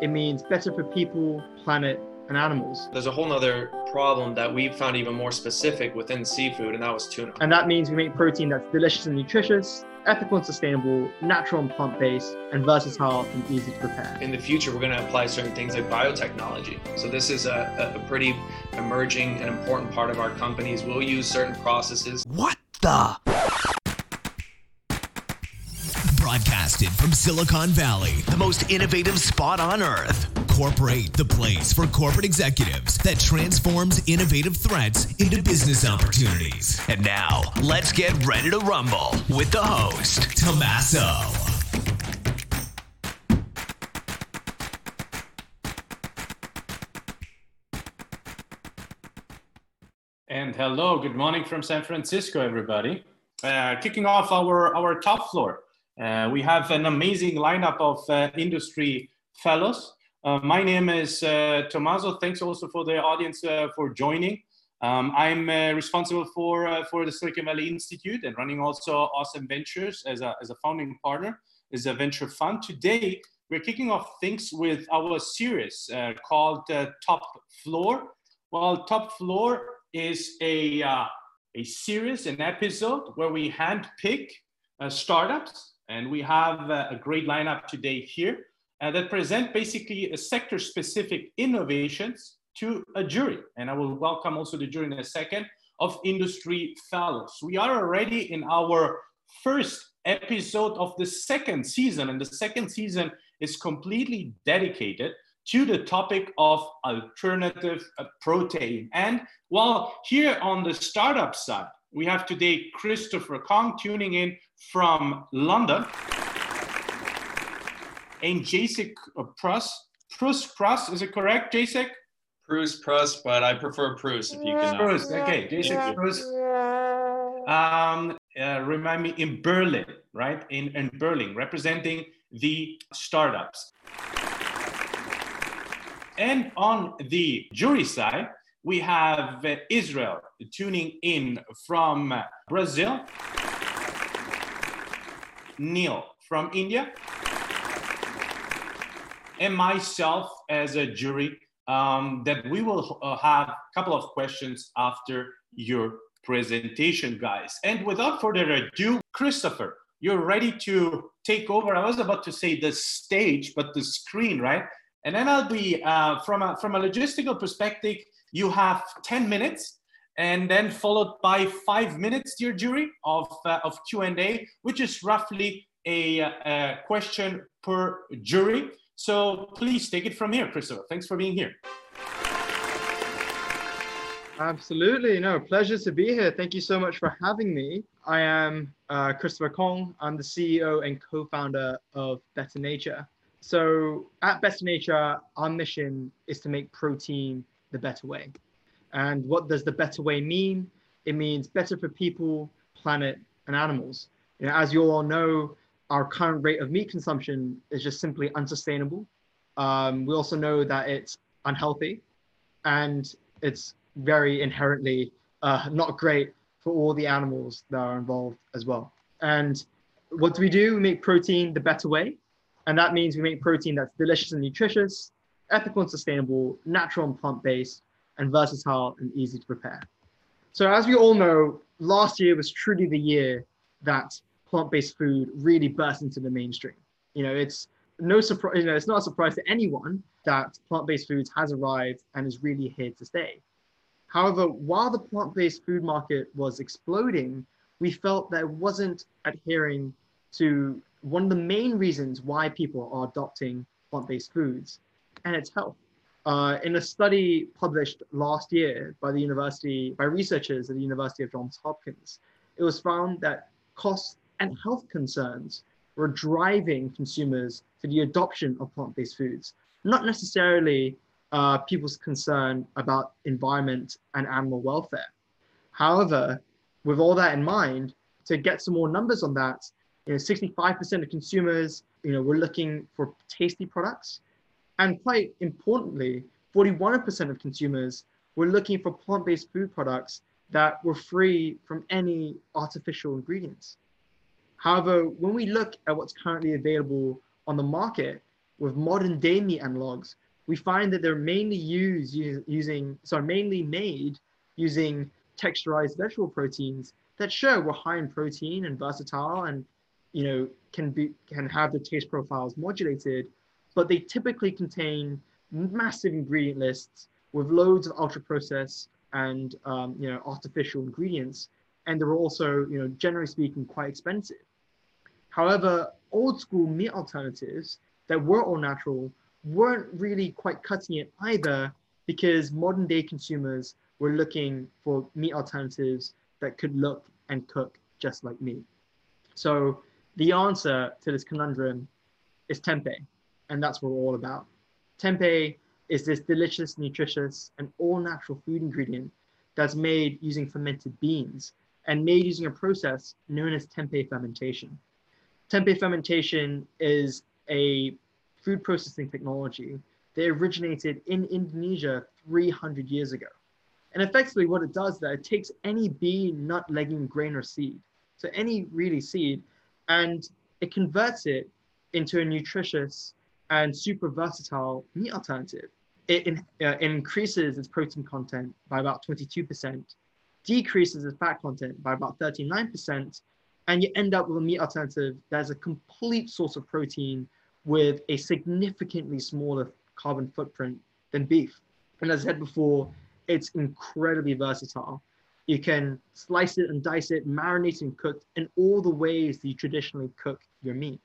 it means better for people, planet, and animals. There's a whole other problem that we found even more specific within seafood, and that was tuna. And that means we make protein that's delicious and nutritious, ethical and sustainable, natural and plant based, and versatile and easy to prepare. In the future, we're going to apply certain things like biotechnology. So, this is a, a pretty emerging and important part of our companies. We'll use certain processes. What the? Broadcasted from Silicon Valley, the most innovative spot on earth. Corporate, the place for corporate executives that transforms innovative threats into business opportunities. And now, let's get ready to rumble with the host, Tommaso. And hello, good morning from San Francisco, everybody. Uh, kicking off our, our top floor, we have an amazing lineup of uh, industry fellows uh, my name is uh, Tommaso. Thanks also for the audience uh, for joining. Um, I'm uh, responsible for, uh, for the Silicon Valley Institute and running also Awesm Ventures as a, as a founding partner, as a venture fund. Today, we're kicking off things with our series uh, called Top Floor. Well, Topfloor is a, a series, an episode where we handpick startups, and we have a great lineup today here uh, that present basically a sector specific innovations to a jury. And I will welcome also the jury in a second of industry fellows. We are already in our first episode of the second season, and the second season is completely dedicated to the topic of alternative uh, protein. And while here on the startup side, we have today Christopher Kong tuning in from London and Jacek Prus. Prus Prus, is it correct, Jacek? Prus Prus, but I prefer Prus if you can. Prus, okay, Jacek Prus. Um, uh, remind me in Berlin, right? In, in Berlin, representing the startups. And on the jury side, we have uh, Israel tuning in from Brazil, Neel from India, and myself as a jury um, that we will uh, have a couple of questions after your presentation, guys. And without further ado, Christopher, you're ready to take over. I was about to say the stage, but the screen, right? And then I'll be uh, from a from a logistical perspective. You have 10 minutes, and then followed by five minutes, dear jury, of uh, of Q and A, which is roughly a, a question per jury. So please take it from here, Christopher. Thanks for being here. Absolutely. No, pleasure to be here. Thank you so much for having me. I am uh, Christopher Kong. I'm the CEO and co founder of Better Nature. So, at Better Nature, our mission is to make protein the better way. And what does the better way mean? It means better for people, planet, and animals. You know, as you all know, our current rate of meat consumption is just simply unsustainable. Um, we also know that it's unhealthy and it's very inherently uh, not great for all the animals that are involved as well. And what do we do? We make protein the better way. And that means we make protein that's delicious and nutritious, ethical and sustainable, natural and plant based, and versatile and easy to prepare. So, as we all know, last year was truly the year that plant-based food really burst into the mainstream. You know, it's no surprise, you know, it's not a surprise to anyone that plant-based foods has arrived and is really here to stay. However, while the plant-based food market was exploding, we felt that it wasn't adhering to one of the main reasons why people are adopting plant-based foods, and it's health. Uh, in a study published last year by the university, by researchers at the University of Johns Hopkins, it was found that cost and health concerns were driving consumers to the adoption of plant-based foods, not necessarily uh, people's concern about environment and animal welfare. However, with all that in mind, to get some more numbers on that, you know, 65% of consumers, you know, were looking for tasty products, and quite importantly, 41% of consumers were looking for plant-based food products that were free from any artificial ingredients. However, when we look at what's currently available on the market, with modern day meat analogs, we find that they're mainly used using, sorry, mainly made using texturized vegetable proteins that sure were high in protein and versatile and you know can be can have the taste profiles modulated, but they typically contain massive ingredient lists with loads of ultra processed and um, you know artificial ingredients, and they're also you know generally speaking quite expensive. However, old school meat alternatives that were all natural weren't really quite cutting it either because modern day consumers were looking for meat alternatives that could look and cook just like meat. So the answer to this conundrum is tempeh, and that's what we're all about. Tempeh is this delicious, nutritious, and all natural food ingredient that's made using fermented beans and made using a process known as tempeh fermentation. Tempeh fermentation is a food processing technology that originated in Indonesia 300 years ago. And effectively, what it does is that it takes any bean, nut, legume, grain, or seed, so any really seed, and it converts it into a nutritious and super versatile meat alternative. It, in, uh, increases its protein content by about 22%, decreases its fat content by about 39%, and you end up with a meat alternative that's a complete source of protein with a significantly smaller carbon footprint than beef. And as I said before, it's incredibly versatile. You can slice it and dice it, marinate and cook in all the ways that you traditionally cook your meat.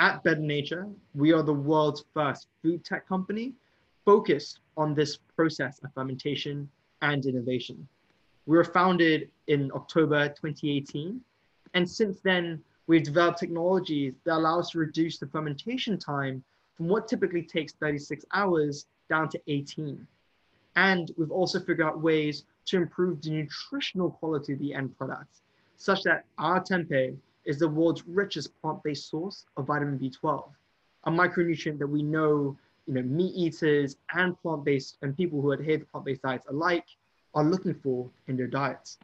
At Better Nature, we are the world's first food tech company focused on this process of fermentation and innovation. We were founded in October 2018, and since then, we've developed technologies that allow us to reduce the fermentation time from what typically takes 36 hours down to 18. And we've also figured out ways to improve the nutritional quality of the end products, such that our tempeh is the world's richest plant-based source of vitamin B12, a micronutrient that we know, you know, meat eaters and plant-based and people who adhere to plant-based diets alike are looking for in their diets.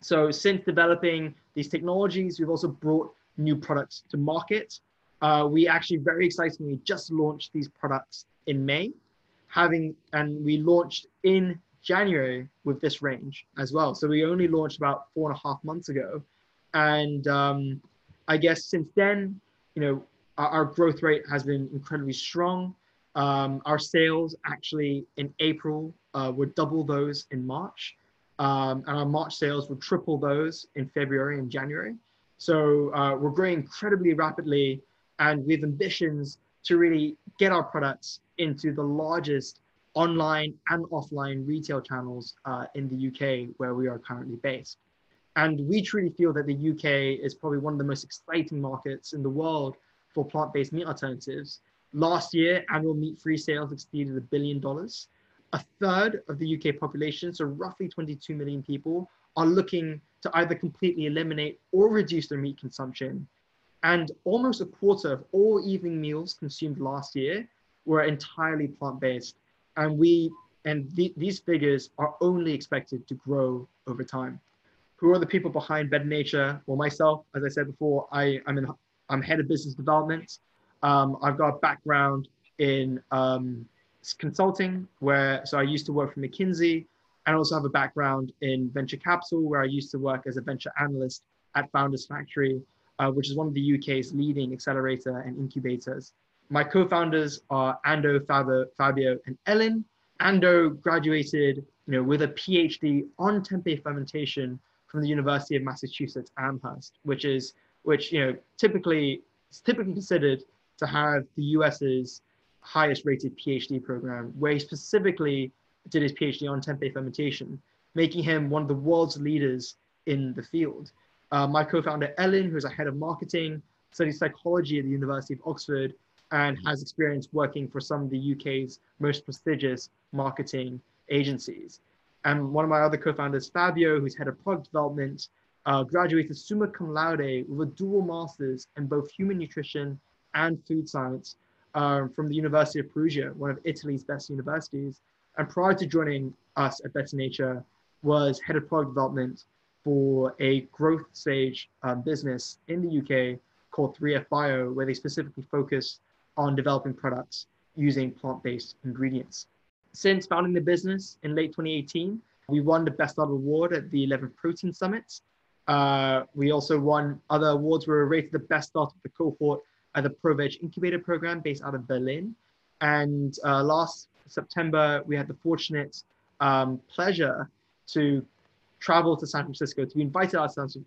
So since developing these technologies, we've also brought new products to market. Uh, we actually very excitingly just launched these products in May, having and we launched in January with this range as well. So we only launched about four and a half months ago, and um, I guess since then, you know, our, our growth rate has been incredibly strong. Um, our sales actually in April uh, were double those in March, um, and our March sales were triple those in February and January. So uh, we're growing incredibly rapidly and we have ambitions to really get our products into the largest online and offline retail channels uh, in the UK where we are currently based. And we truly feel that the UK is probably one of the most exciting markets in the world for plant-based meat alternatives. Last year, annual meat-free sales exceeded a billion dollars. A third of the UK population, so roughly 22 million people, are looking to either completely eliminate or reduce their meat consumption. And almost a quarter of all evening meals consumed last year were entirely plant-based. And we and th- these figures are only expected to grow over time. Who are the people behind Better Nature? Well, myself, as I said before, I, I'm, in, I'm head of business development. Um, I've got a background in um, consulting, where so I used to work for McKinsey, and also have a background in venture capital, where I used to work as a venture analyst at Founders Factory, uh, which is one of the UK's leading accelerator and incubators. My co-founders are Ando, Fabio, Fabio, and Ellen. Ando graduated, you know, with a PhD on tempeh fermentation from the University of Massachusetts Amherst, which is which you know typically is typically considered to have the US's highest rated PhD program, where he specifically did his PhD on tempeh fermentation, making him one of the world's leaders in the field. Uh, my co-founder Ellen, who's a head of marketing, studies psychology at the University of Oxford and has experience working for some of the UK's most prestigious marketing agencies. And one of my other co-founders, Fabio, who's head of product development, uh, graduated summa cum laude with a dual master's in both human nutrition and food science uh, from the University of Perugia, one of Italy's best universities, and prior to joining us at Better Nature, was head of product development for a growth stage um, business in the UK called 3F Bio, where they specifically focus on developing products using plant-based ingredients. Since founding the business in late 2018, we won the Best Startup Award at the 11th Protein Summit. Uh, we also won other awards. We were rated the best startup of the cohort at the ProVeg Incubator Program based out of Berlin. And uh, last September, we had the fortunate um, pleasure to travel to San Francisco to be invited out to,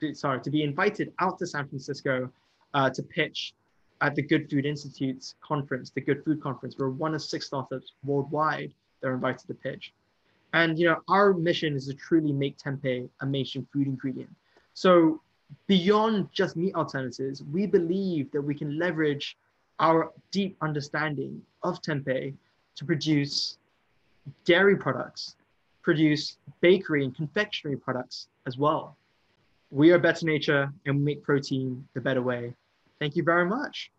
to sorry to be invited out to San Francisco uh, to pitch at the Good Food Institute's conference, the Good Food Conference. We're one of six startups worldwide that are invited to pitch. And you know, our mission is to truly make tempeh a mainstream food ingredient. So beyond just meat alternatives, we believe that we can leverage our deep understanding of tempeh to produce dairy products, produce bakery and confectionery products as well. We are Better Nature and we make protein the better way. Thank you very much.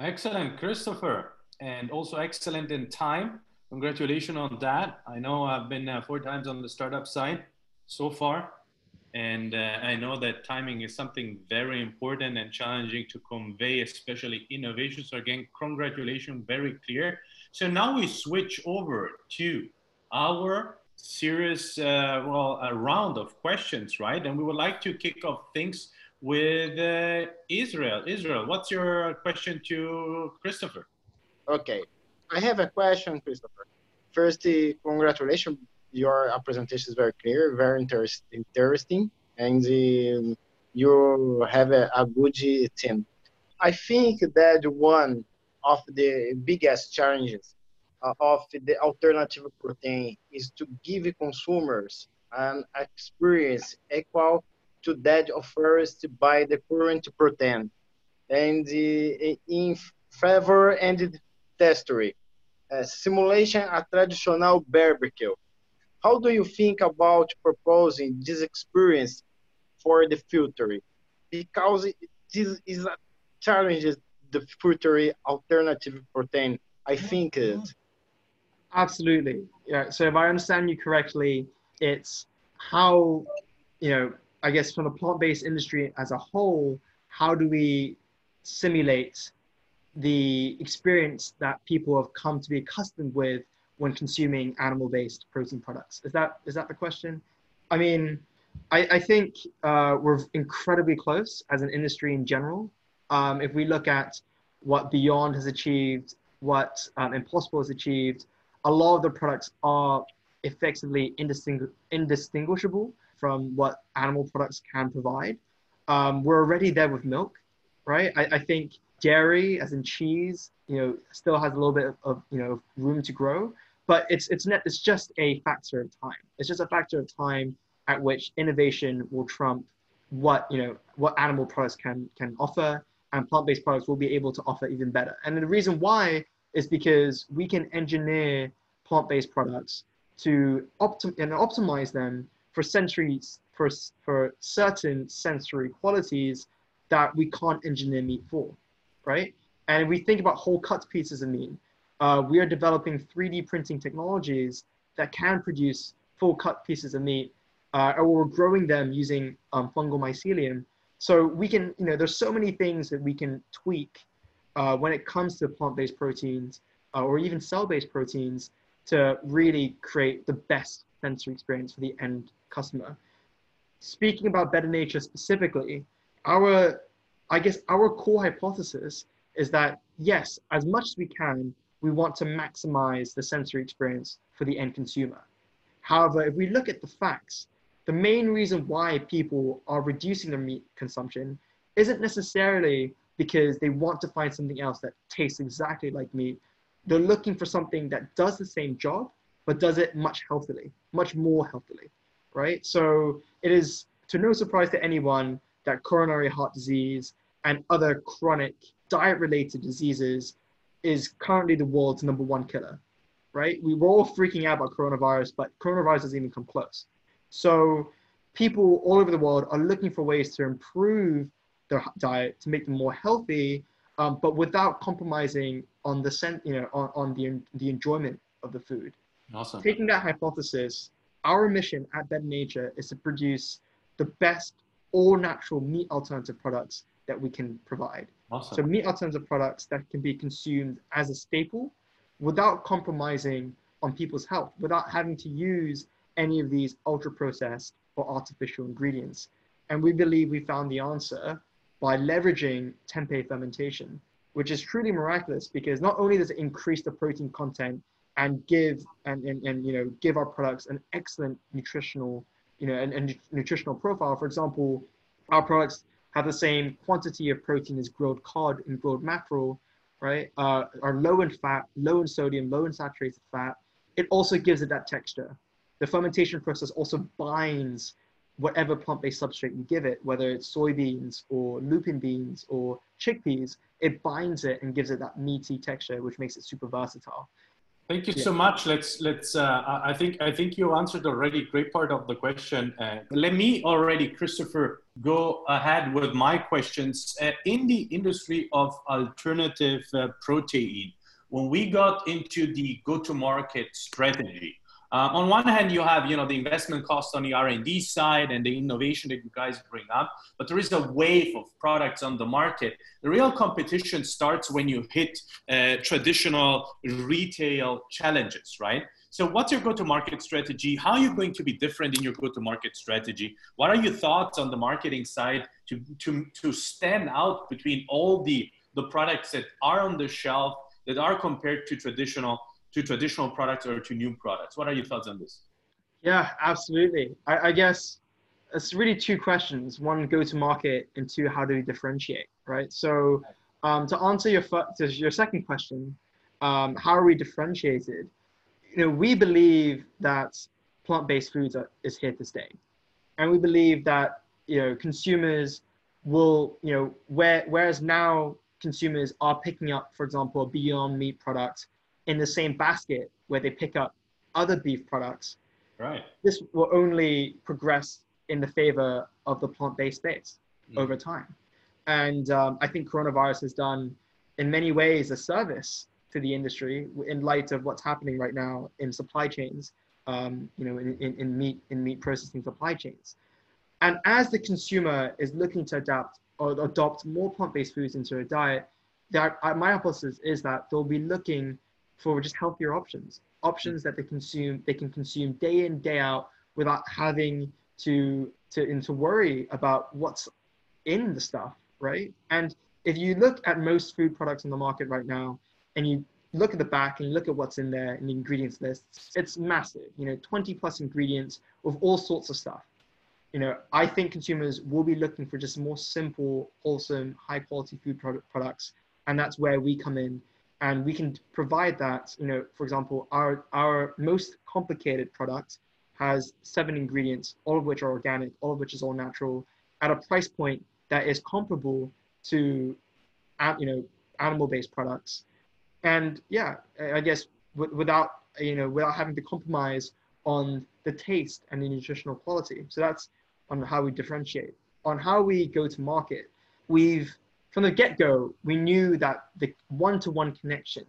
Excellent, Christopher. And also excellent in time. Congratulations on that. I know I've been uh, four times on the startup side so far. And uh, I know that timing is something very important and challenging to convey, especially innovation. So again, congratulations, very clear. So now we switch over to our series, uh, well, a round of questions, right? And we would like to kick off things with uh, Israel. Israel, what's your question to Christopher? Okay, I have a question, Christopher. First, uh, congratulations. Your presentation is very clear, very interest, interesting, and uh, you have a, a good team. I think that one of the biggest challenges uh, of the alternative protein is to give consumers an experience equal to that offered by the current protein and uh, in favor and testery. Uh, simulation a traditional barbecue. How do you think about proposing this experience for the future? Because this is a challenge the future alternative protein. I think it. Absolutely. Yeah. So if I understand you correctly, it's how, you know, I guess from the plant-based industry as a whole, how do we simulate the experience that people have come to be accustomed with when consuming animal-based protein products? Is that is that the question? I mean, I, I think uh, we're incredibly close as an industry in general. Um, if we look at what Beyond has achieved, what um, Impossible has achieved, a lot of the products are effectively indistingu- indistinguishable from what animal products can provide. Um, we're already there with milk, right? I, I, think dairy, as in cheese, you know, still has a little bit of, of you know room to grow, but it's it's net it's just a factor of time. It's just a factor of time at which innovation will trump what you know what animal products can can offer, and plant-based products will be able to offer even better. And the reason why is because we can engineer plant-based products to optim- and optimize them for sensory for, for certain sensory qualities that we can't engineer meat for, right? And if we think about whole cut pieces of meat, uh, we are developing 3D printing technologies that can produce full cut pieces of meat, uh, or we're growing them using um, fungal mycelium. So we can, you know, there's so many things that we can tweak uh, when it comes to plant-based proteins uh, or even cell-based proteins to really create the best sensory experience for the end customer. Speaking about Better Nature specifically, our, I guess our core hypothesis is that yes, as much as we can, we want to maximize the sensory experience for the end consumer. However, if we look at the facts, the main reason why people are reducing their meat consumption isn't necessarily because they want to find something else that tastes exactly like meat. They're looking for something that does the same job, but does it much healthily, much more healthily, right? So it is to no surprise to anyone that coronary heart disease and other chronic diet related diseases is currently the world's number one killer, right? We were all freaking out about coronavirus, but coronavirus doesn't even come close. So people all over the world are looking for ways to improve their diet to make them more healthy, um, but without compromising on the sen- you know on, on the the enjoyment of the food. Awesome. Taking that hypothesis, our mission at Better Nature is to produce the best all natural meat alternative products that we can provide. Awesome. So meat alternative products that can be consumed as a staple without compromising on people's health, without having to use any of these ultra processed or artificial ingredients. And we believe we found the answer by leveraging tempeh fermentation, which is truly miraculous because not only does it increase the protein content and give and, and, and you know give our products an excellent nutritional you know and, and nutritional profile. For example, our products have the same quantity of protein as grilled cod and grilled mackerel, right? Uh, are low in fat, low in sodium, low in saturated fat. It also gives it that texture. The fermentation process also binds whatever plant-based substrate you give it, whether it's soybeans or lupin beans or chickpeas, it binds it and gives it that meaty texture, which makes it super versatile. Thank you yeah. so much. Let's let's. Uh, I think I think you answered already great part of the question. Uh, let me already, Christopher, go ahead with my questions. Uh, in the industry of alternative uh, protein, when we got into the go-to-market strategy, uh, on one hand, you have you know the investment cost on the R&D side and the innovation that you guys bring up, but there is a wave of products on the market. The real competition starts when you hit uh, traditional retail challenges, right? So, what's your go-to-market strategy? How are you going to be different in your go-to-market strategy? What are your thoughts on the marketing side to to to stand out between all the the products that are on the shelf that are compared to traditional to traditional products or to new products? What are your thoughts on this? Yeah, absolutely. I, I guess it's really two questions: one, go to market, and two, how do we differentiate? Right. So, um, to answer your to your second question, um, how are we differentiated? You know, we believe that plant-based foods are, is here to stay, and we believe that you know consumers will you know where whereas now consumers are picking up, for example, a Beyond Meat product in the same basket where they pick up other beef products. Right. This will only progress in the favor of the plant-based space mm. over time. And um, I think coronavirus has done, in many ways, a service to the industry in light of what's happening right now in supply chains, um, you know, in, in, in, meat in meat processing supply chains. And as the consumer is looking to adapt or adopt more plant-based foods into their diet, that, uh, my hypothesis is that they'll be looking for just healthier options, options that they consume they can consume day in day out without having to to and to worry about what's in the stuff, right? And if you look at most food products on the market right now, and you look at the back and you look at what's in there in the ingredients list, it's massive. You know, 20 plus ingredients with all sorts of stuff. You know, I think consumers will be looking for just more simple, wholesome, high quality food product products, and that's where we come in and we can provide that you know for example our our most complicated product has seven ingredients all of which are organic all of which is all natural at a price point that is comparable to you know animal based products. And yeah i guess without you know without having to compromise on the taste and the nutritional quality. So that's on how we differentiate. On how we go to market we've from the get-go, we knew that the one-to-one connection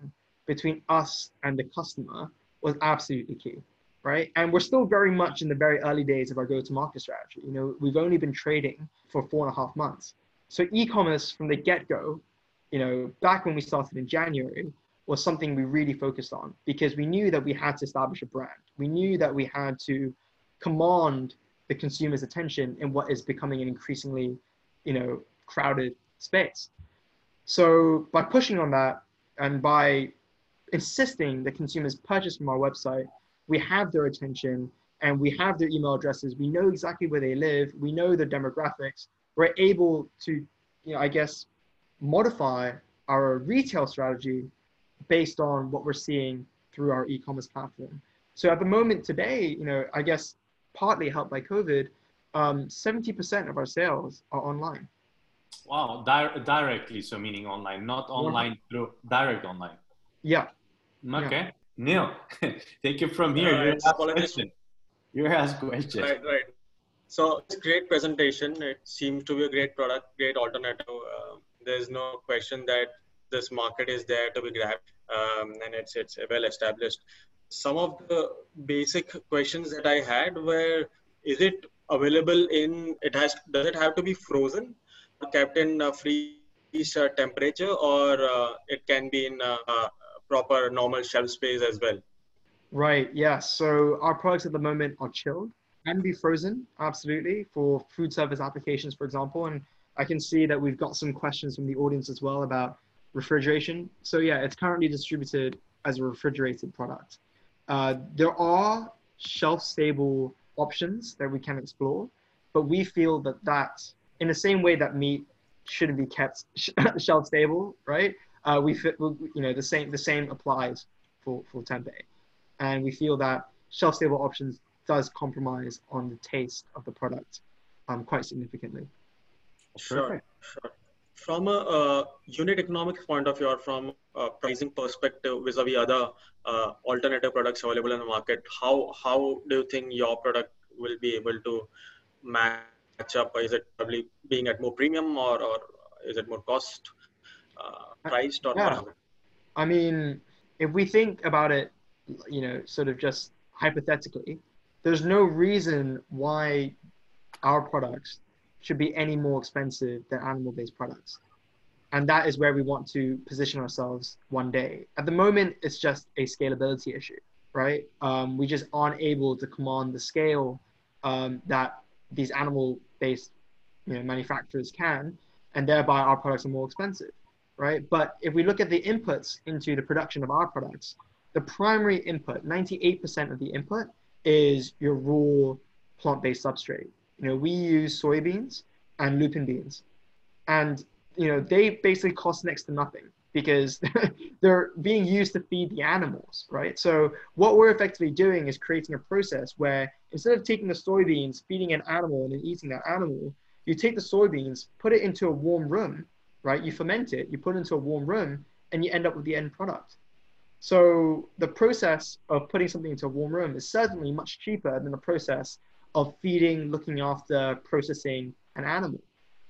between us and the customer was absolutely key, right? And we're still very much in the very early days of our go-to-market strategy. You know, we've only been trading for four and a half months. So e-commerce from the get-go, you know, back when we started in January, was something we really focused on because we knew that we had to establish a brand. We knew that we had to command the consumer's attention in what is becoming an increasingly, you know, crowded space. So by pushing on that and by insisting that consumers purchase from our website, we have their attention and we have their email addresses. We know exactly where they live. We know their demographics. We're able to, you know, I guess, modify our retail strategy based on what we're seeing through our e-commerce platform. So at the moment today, you know, I guess partly helped by COVID, um, 70% of our sales are online. Wow, di- directly, so meaning online, not online through direct online. Yeah. Okay. Yeah. Neel, take it from here. Uh, Your question. Your ask question. Right, right. So it's great presentation. It seems to be a great product, great alternative. Uh, there's no question that this market is there to be grabbed, um, and it's it's well established. Some of the basic questions that I had were: Is it available in? It has. Does it have to be frozen? Kept in uh, freeze uh, temperature, or uh, it can be in uh, proper normal shelf space as well? Right. Yeah. So our products at the moment are chilled and be frozen, absolutely, for food service applications, for example. And I can see that we've got some questions from the audience as well about refrigeration. So yeah, it's currently distributed as a refrigerated product. Uh, there are shelf-stable options that we can explore, but we feel that that, in the same way that meat shouldn't be kept shelf-stable, right? Uh, we fit, you know, the same the same applies for for tempeh, and we feel that shelf-stable options does compromise on the taste of the product um, quite significantly. Sure, sure. From a uh, unit economics point of view, or from a pricing perspective, vis-a-vis other uh, alternative products available in the market, how how do you think your product will be able to match up? Is it probably being at more premium, or or is it more cost uh, priced, or yeah. I mean, if we think about it, you know, sort of just hypothetically, there's no reason why our products should be any more expensive than animal-based products. And that is where we want to position ourselves one day. At the moment, it's just a scalability issue, right? Um, we just aren't able to command the scale um, that these animal-based you know, manufacturers can, and thereby our products are more expensive, right? But if we look at the inputs into the production of our products, the primary input, 98% of the input is your raw plant-based substrate. You know, we use soybeans and lupin beans, and you know they basically cost next to nothing because they're being used to feed the animals, right? So what we're effectively doing is creating a process where instead of taking the soybeans, feeding an animal, and then eating that animal, you take the soybeans, put it into a warm room, right? You ferment it, you put it into a warm room, and you end up with the end product. So the process of putting something into a warm room is certainly much cheaper than the process of feeding, looking after, processing an animal.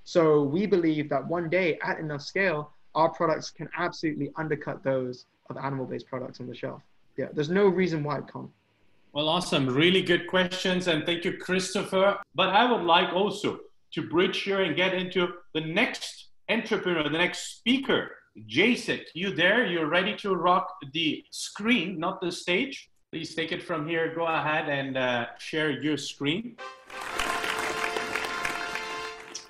So we believe that one day at enough scale, our products can absolutely undercut those of animal-based products on the shelf. Yeah, there's no reason why it can't. Well, awesome. Really good questions. And thank you, Christopher. But I would like also to bridge here and get into the next entrepreneur, the next speaker Jacek, you there? You're ready to rock the screen, not the stage. Please take it from here. Go ahead and uh, share your screen.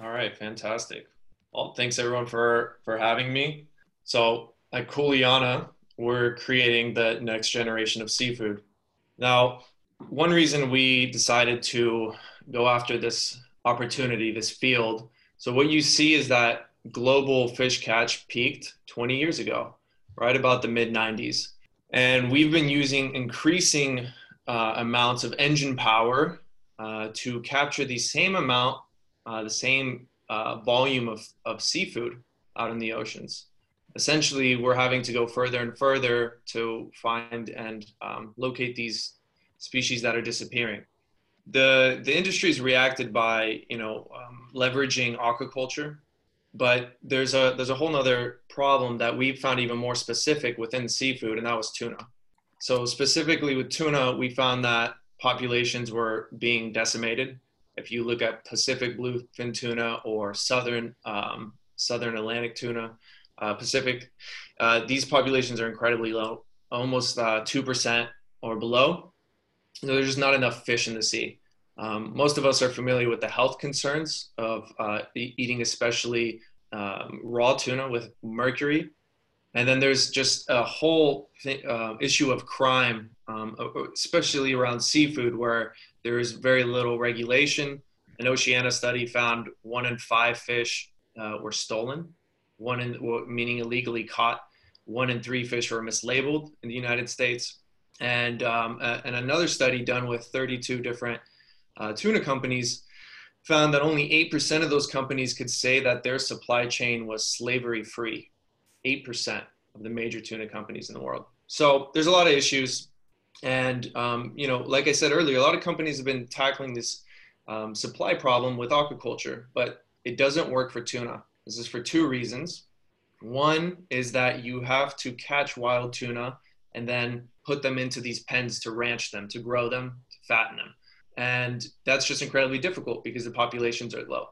All right, fantastic. Well, thanks everyone for for having me. So at Kuleana, we're creating the next generation of seafood. Now, one reason we decided to go after this opportunity, this field. So what you see is that global fish catch peaked 20 years ago, right about the mid 90s. And we've been using increasing uh, amounts of engine power uh, to capture the same amount, uh, the same uh, volume of, of seafood out in the oceans. Essentially, we're having to go further and further to find and um, locate these species that are disappearing. The, the industry's reacted by you know um, leveraging aquaculture but there's a there's a whole nother problem that we found even more specific within seafood and that was tuna so specifically with tuna we found that populations were being decimated if you look at pacific bluefin tuna or southern um, southern atlantic tuna uh, pacific uh, these populations are incredibly low almost uh, 2% or below so there's just not enough fish in the sea um, most of us are familiar with the health concerns of uh, eating, especially um, raw tuna with mercury. And then there's just a whole th- uh, issue of crime, um, especially around seafood, where there is very little regulation. An Oceana study found one in five fish uh, were stolen, one in meaning illegally caught. One in three fish were mislabeled in the United States, and um, and another study done with 32 different uh, tuna companies found that only 8% of those companies could say that their supply chain was slavery free. 8% of the major tuna companies in the world. So there's a lot of issues. And, um, you know, like I said earlier, a lot of companies have been tackling this um, supply problem with aquaculture, but it doesn't work for tuna. This is for two reasons. One is that you have to catch wild tuna and then put them into these pens to ranch them, to grow them, to fatten them. And that's just incredibly difficult because the populations are low.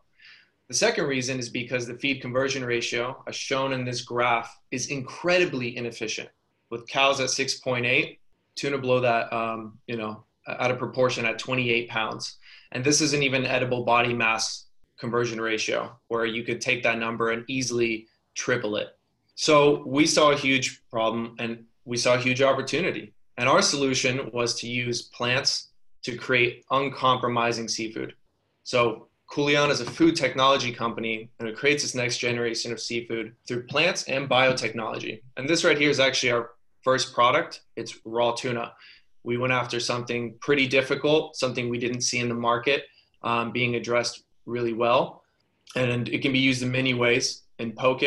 The second reason is because the feed conversion ratio, as shown in this graph, is incredibly inefficient. With cows at 6.8, tuna below that, um, you know, out of proportion at 28 pounds. And this isn't even edible body mass conversion ratio, where you could take that number and easily triple it. So we saw a huge problem and we saw a huge opportunity. And our solution was to use plants to create uncompromising seafood. So Kuleana is a food technology company and it creates this next generation of seafood through plants and biotechnology. And this right here is actually our first product. It's raw tuna. We went after something pretty difficult, something we didn't see in the market um, being addressed really well. And it can be used in many ways. In poke,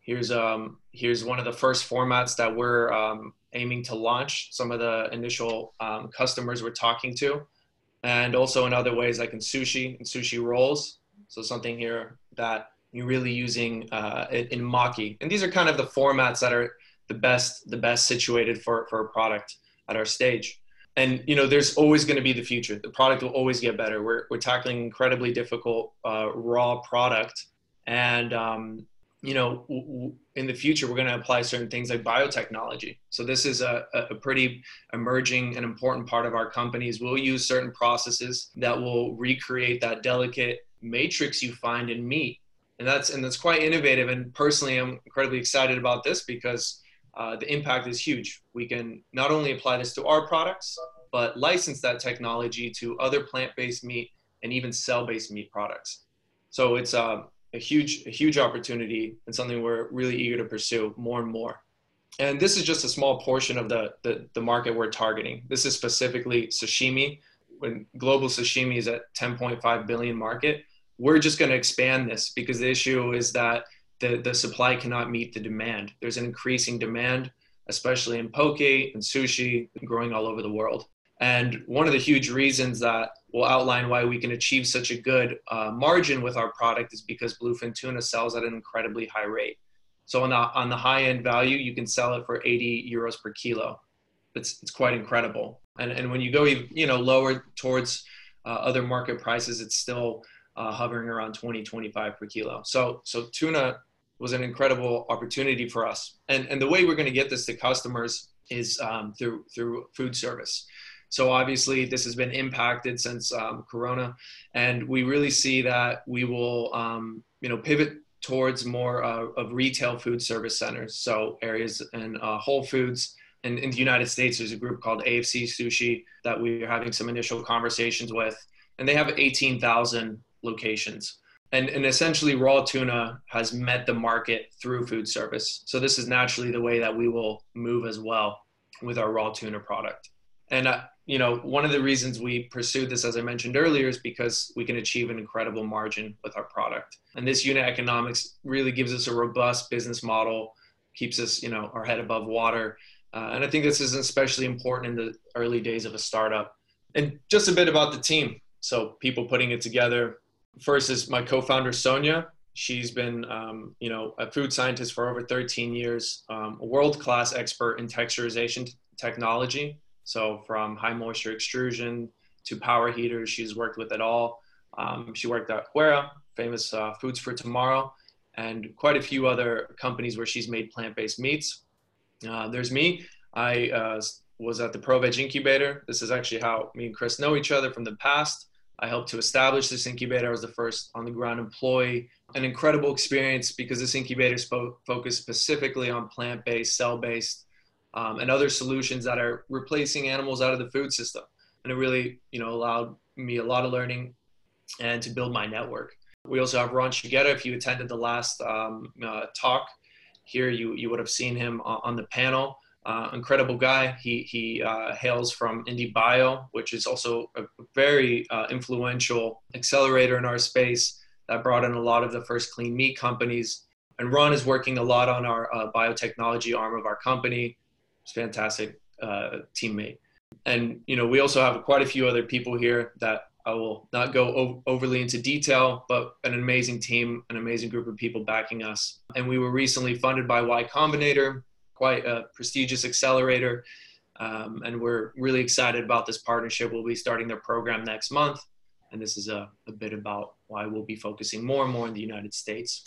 here's um, here's one of the first formats that we're um, aiming to launch. Some of the initial um, customers we're talking to, and also in other ways like in sushi and sushi rolls. So something here that you're really using uh, in maki, and these are kind of the formats that are the best the best situated for for a product at our stage. And you know, there's always going to be the future. The product will always get better. We're we're tackling incredibly difficult uh, raw product, and um, you know, w- w- in the future, we're going to apply certain things like biotechnology. So this is a, a pretty emerging and important part of our companies. We'll use certain processes that will recreate that delicate matrix you find in meat, and that's and that's quite innovative. And personally, I'm incredibly excited about this because uh, the impact is huge. We can not only apply this to our products, but license that technology to other plant-based meat and even cell-based meat products. So it's uh, a huge, a huge opportunity and something we're really eager to pursue more and more. And this is just a small portion of the, the, the market we're targeting. This is specifically sashimi. When global sashimi is at 10.5 billion market, we're just going to expand this because the issue is that the, the supply cannot meet the demand. There's an increasing demand, especially in poke and sushi, growing all over the world. And one of the huge reasons that will outline why we can achieve such a good uh, margin with our product is because bluefin tuna sells at an incredibly high rate. So on the on the high end value, you can sell it for 80 euros per kilo. It's it's quite incredible. And and when you go you know lower towards uh, other market prices, it's still uh, hovering around 20 25 per kilo. So so tuna was an incredible opportunity for us. And and the way we're going to get this to customers is um, through through food service. So obviously, this has been impacted since um, Corona, and we really see that we will, um, you know, pivot towards more uh, of retail food service centers. So areas and uh, Whole Foods. In, in the United States, there's a group called AFC Sushi that we are having some initial conversations with, and they have 18,000 locations. And, and essentially, raw tuna has met the market through food service. So this is naturally the way that we will move as well with our raw tuna product. And uh, you know, one of the reasons we pursued this, as I mentioned earlier, is because we can achieve an incredible margin with our product. And this unit economics really gives us a robust business model, keeps us, you know, our head above water. Uh, and I think this is especially important in the early days of a startup. And just a bit about the team. So people putting it together. First is my co-founder Sonia. She's been, um, you know, a food scientist for over 13 years, um, a world-class expert in texturization t- technology so from high moisture extrusion to power heaters, she's worked with it all. Um, she worked at Heura, famous uh, Foods for Tomorrow, and quite a few other companies where she's made plant-based meats. Uh, there's me. I uh, was at the ProVeg incubator. This is actually how me and Chris know each other from the past. I helped to establish this incubator. I was the first on the ground employee. An incredible experience because this incubator spoke, focused specifically on plant based, cell based um, and other solutions that are replacing animals out of the food system. And it really, you know, allowed me a lot of learning and to build my network. We also have Ron Shigeta. If you attended the last um, uh, talk here, you, you would have seen him on the panel. Uh, incredible guy. He, he uh, hails from IndieBio, which is also a very uh, influential accelerator in our space that brought in a lot of the first clean meat companies. And Ron is working a lot on our uh, biotechnology arm of our company He's fantastic uh, teammate. And you know, we also have quite a few other people here that I will not go overly into detail, but an amazing team, an amazing group of people backing us. And we were recently funded by Y Combinator, quite a prestigious accelerator. Um, and we're really excited about this partnership. We'll be starting their program next month. And this is a, a bit about why we'll be focusing more and more in the United States.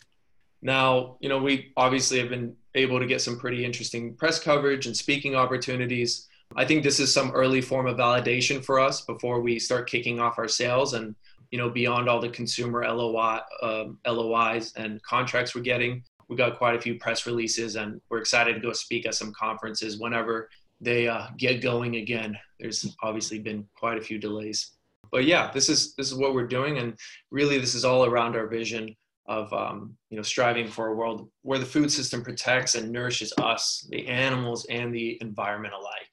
Now, you know, we obviously have been able to get some pretty interesting press coverage and speaking opportunities. I think this is some early form of validation for us before we start kicking off our sales and you know beyond all the consumer LOI, um, LOIs and contracts we're getting. We got quite a few press releases, and we're excited to go speak at some conferences whenever they uh, get going again. There's obviously been quite a few delays, but yeah, this is this is what we're doing, and really this is all around our vision of um, you know striving for a world where the food system protects and nourishes us, the animals, and the environment alike.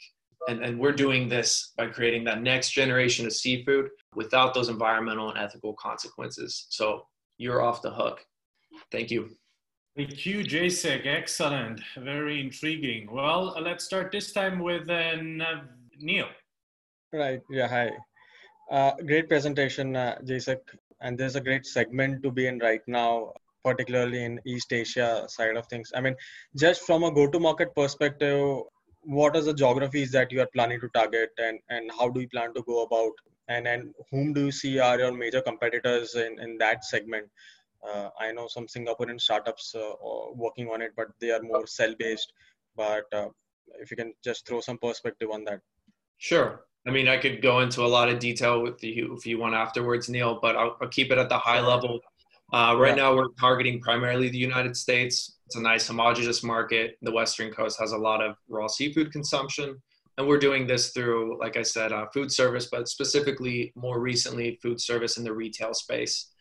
And, and we're doing this by creating that next generation of seafood without those environmental and ethical consequences. So you're off the hook. Thank you. Thank you, Jacek. Excellent. Very intriguing. Well, let's start this time with uh, Neel. Right. Yeah. Hi. Uh, great presentation, uh. And there's a great segment to be in right now, particularly in East Asia side of things. I mean, just from a go-to-market perspective, what are the geographies that you are planning to target, and and how do you plan to go about, and and whom do you see are your major competitors in in that segment? Uh, I know some Singaporean startups uh, working on it, but they are more cell-based. But uh, if you can just throw some perspective on that. Sure. I mean, I could go into a lot of detail with you if you want afterwards, Neel, but I'll, I'll keep it at the high level. Uh, right yeah. now, we're targeting primarily the United States. It's a nice homogenous market. The Western Coast has a lot of raw seafood consumption. And we're doing this through, like I said, uh, food service, but specifically more recently, food service in the retail space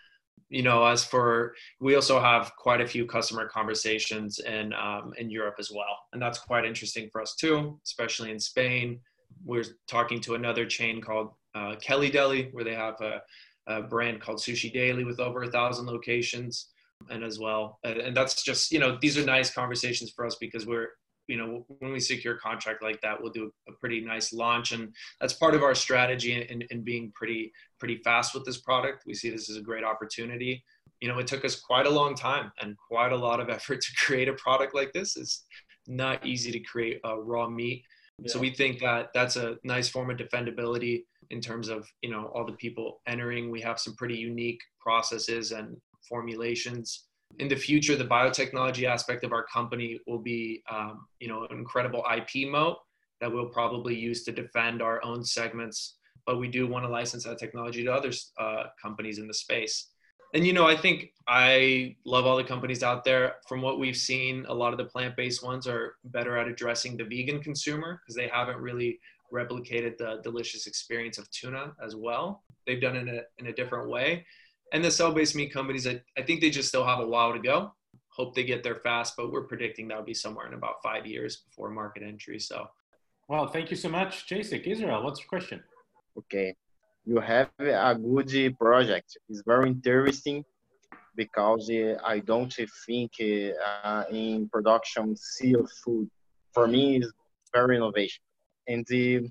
you know, as for we also have quite a few customer conversations in um, in Europe as well, and that's quite interesting for us too, especially in Spain. We're talking to another chain called uh, Kelly Deli, where they have a, a, brand called Sushi Daily with over a thousand locations, and as well, and that's just you know these are nice conversations for us because we're you know when we secure a contract like that we'll do a pretty nice launch. And that's part of our strategy in, in being pretty pretty fast with this product. We see this as a great opportunity. You know it took us quite a long time and quite a lot of effort to create a product like this. It's not easy to create a raw meat. Yeah. so we think that that's a nice form of defendability in terms of you know all the people entering. We have some pretty unique processes and formulations in the future, the biotechnology aspect of our company will be, um, you know, an incredible IP moat that we'll probably use to defend our own segments. But we do want to license that technology to other uh, companies in the space. And you know, I think I love all the companies out there. From what we've seen, a lot of the plant-based ones are better at addressing the vegan consumer because they haven't really replicated the delicious experience of tuna as well. They've done it in a, in a different way and the cell-based meat companies, I, I think they just still have a while to go. Hope they get there fast, but we're predicting that'll be somewhere in about five years before market entry. So, well, thank you so much, Jacek. Israel, what's your question? Okay, you have a good project. It's very interesting because uh, I don't think uh, in production seafood for me is very innovation. And uh,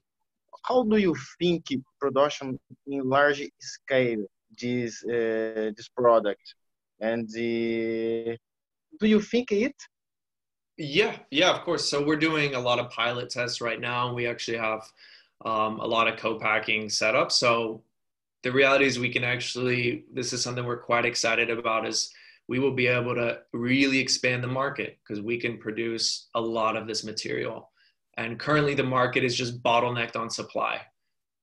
how do you think production in large scale this uh, this product. And the do you think it? Yeah yeah of course. So we're doing a lot of pilot tests right now we actually have um, a lot of co-packing set up. So the reality is we can actually this is something we're quite excited about is we will be able to really expand the market because we can produce a lot of this material. And currently the market is just bottlenecked on supply.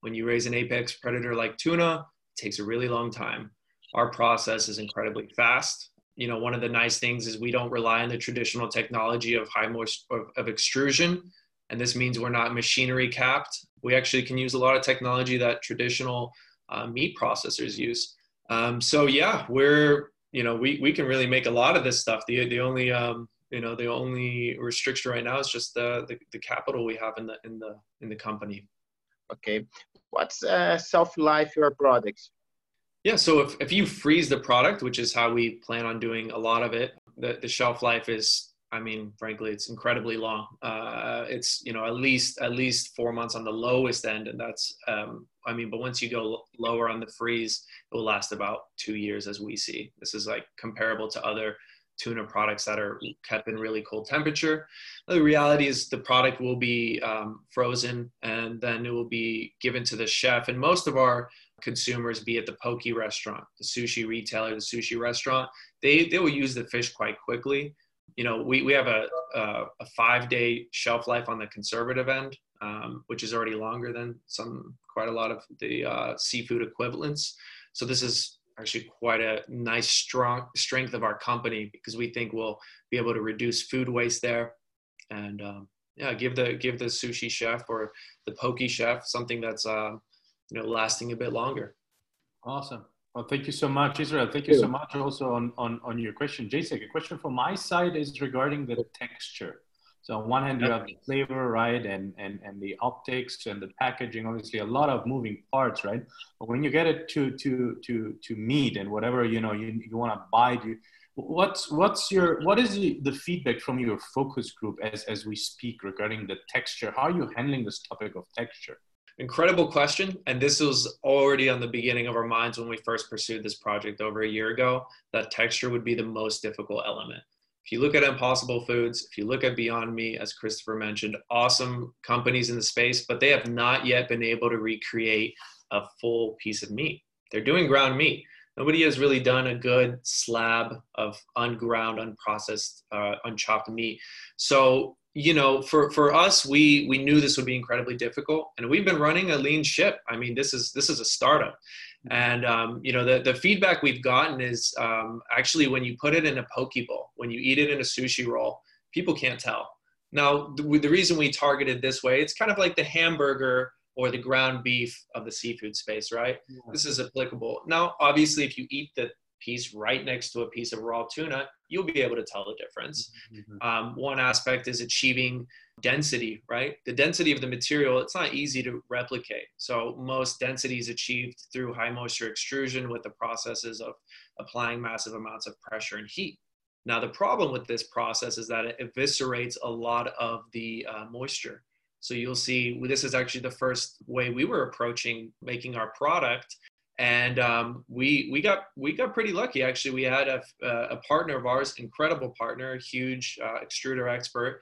When you raise an apex predator like tuna takes a really long time. Our process is incredibly fast. You know, one of the nice things is we don't rely on the traditional technology of high moist of, of extrusion, and this means we're not machinery capped. We actually can use a lot of technology that traditional uh, meat processors use. Um, so yeah, we're you know we we can really make a lot of this stuff. The the only um, you know the only restriction right now is just the, the, the capital we have in the in the in the company okay what's uh, shelf life your products? Yeah, so if, if you freeze the product, which is how we plan on doing a lot of it, the, the shelf life is, I mean, frankly, it's incredibly long. Uh, it's you know at least at least four months on the lowest end, and that's um, I mean, but once you go lower on the freeze, it will last about two years, as we see. This is like comparable to other tuna products that are kept in really cold temperature. The reality is the product will be um, frozen and then it will be given to the chef. And most of our consumers, be it the poke restaurant, the sushi retailer, the sushi restaurant, they, they will use the fish quite quickly. You know, we, we have a, a, a five day shelf life on the conservative end, um, which is already longer than some, quite a lot of the uh, seafood equivalents. So this is actually quite a nice strong strength of our company because we think we'll be able to reduce food waste there. And um, yeah give the give the sushi chef or the poke chef something that's uh, you know lasting a bit longer. Awesome. Well thank you so much israel. Thank you so much also on on, on your question. Jason a question from my side is regarding the texture so on one hand, you have the flavor, right, and and and the optics and the packaging. Obviously, a lot of moving parts, right? But when you get it to to to to meat and whatever you know you, you want to buy, you what's what's your what is the, the feedback from your focus group as as we speak regarding the texture? How are you handling this topic of texture? Incredible question. And this was already on the beginning of our minds when we first pursued this project over a year ago, that texture would be the most difficult element. If you look at Impossible Foods, if you look at Beyond Meat, as Christopher mentioned, awesome companies in the space, but they have not yet been able to recreate a full piece of meat. They're doing ground meat. Nobody has really done a good slab of unground, unprocessed, uh, unchopped meat. So you know, for for us, we we knew this would be incredibly difficult, and we've been running a lean ship. I mean, this is this is a startup. And um, you know, the, the feedback we've gotten is um, actually when you put it in a poke bowl, when you eat it in a sushi roll, people can't tell. Now, the, the reason we targeted this way, it's kind of like the hamburger or the ground beef of the seafood space, right? Yeah. This is applicable. Now, obviously, if you eat the piece right next to a piece of raw tuna, you'll be able to tell the difference. Mm-hmm. Um, one aspect is achieving density, right? The density of the material, it's not easy to replicate. So most density is achieved through high moisture extrusion with the processes of applying massive amounts of pressure and heat. Now, the problem with this process is that it eviscerates a lot of the uh, moisture. So you'll see this is actually the first way we were approaching making our product and um, we we got we got pretty lucky actually. We had a, a partner of ours incredible partner huge uh, extruder expert.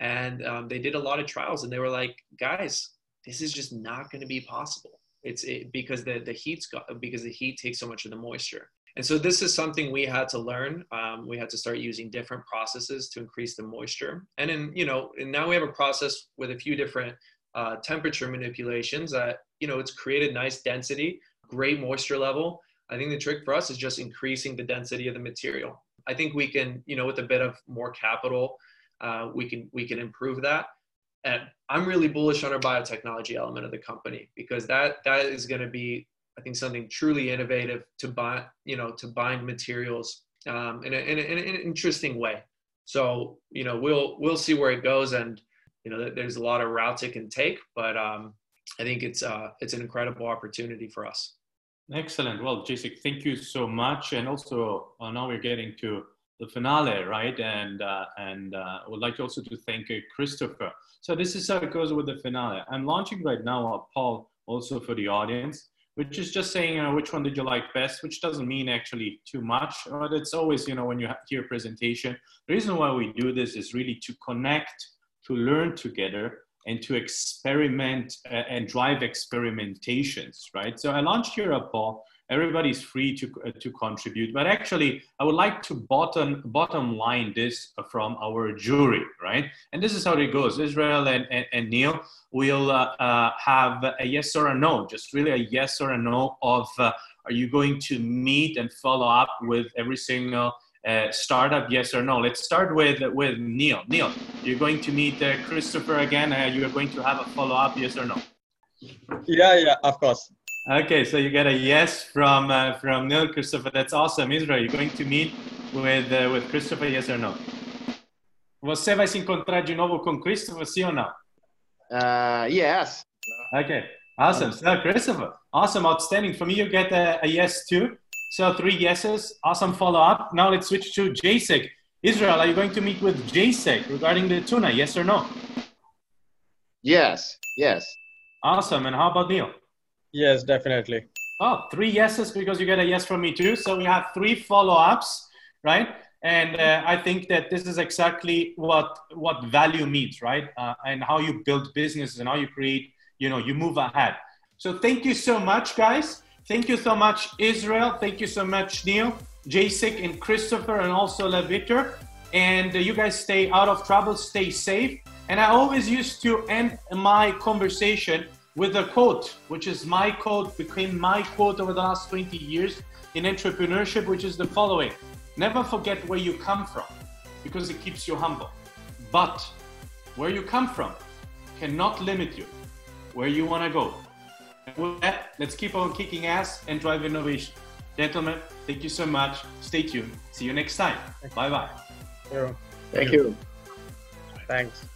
And um, they did a lot of trials and they were like guys this is just not going to be possible. It's it, because the the heat's got because the heat takes so much of the moisture. And so this is something we had to learn. Um, we had to start using different processes to increase the moisture. And then you know and now we have a process with a few different uh, temperature manipulations that you know it's created nice density great moisture level. I think the trick for us is just increasing the density of the material. I think we can, you know, with a bit of more capital, uh, we can we can improve that. And I'm really bullish on our biotechnology element of the company because that that is going to be, I think, something truly innovative to bind, you know, to bind materials um, in, a, in, a, in, an interesting way. So, you know, we'll we'll see where it goes, and you know, there's a lot of routes it can take, but um, I think it's uh, it's an incredible opportunity for us. Excellent. Well, Jacek, thank you so much. And also, uh, now we're getting to the finale, right? And uh, and uh, I would like also to thank uh, Christopher. So this is how it goes with the finale. I'm launching right now a poll also for the audience, which is just saying, which one did you like best, which doesn't mean actually too much, but it's always, you know, when you hear a presentation. The reason why we do this is really to connect, to learn together, and to experiment uh, and drive experimentations, right? So I launched here a poll. Everybody's free to, uh, to contribute, but actually, I would like to bottom, bottom line this from our jury, right? And this is how it goes. Israel and, and, and Neel will uh, uh have a yes or a no, just really a yes or a no of uh, are you going to meet and follow up with every single uh, startup, yes or no? Let's start with with Neel. Neel, you're going to meet uh, Christopher again. Uh, you are going to have a follow up, yes or no? Yeah, yeah, of course. Okay, so you get a yes from uh, from Neel, Christopher. That's awesome. Israel, you're going to meet with uh, with Christopher, yes or no? Você vai se encontrar de novo com Christopher, sim ou não? Uh, yes. Okay, awesome. So Christopher, awesome, outstanding. For me, you get a, a yes too. So three yeses. Awesome follow up. Now let's switch to Jacek. Israel, are you going to meet with Jacek regarding the tuna? Yes or no? Yes. Yes. Awesome. And how about Neel? Yes, definitely. Oh, three yeses because you get a yes from me too. So we have three follow ups, right? And uh, I think that this is exactly what what value means, right? Uh, and how you build businesses and how you create, you know, you move ahead. So thank you so much, guys Thank you so much, Israel. Thank you so much, Neel, Jacek, and Christopher, and also Leviter. And uh, you guys stay out of trouble, stay safe. And I always used to end my conversation with a quote, which is my quote, became my quote over the last 20 years in entrepreneurship, which is the following Never forget where you come from because it keeps you humble. But where you come from cannot limit you where you want to go. And with that, let's keep on kicking ass and drive innovation. Gentlemen, thank you so much. Stay tuned. See you next time. Bye bye. Thank you. Thanks.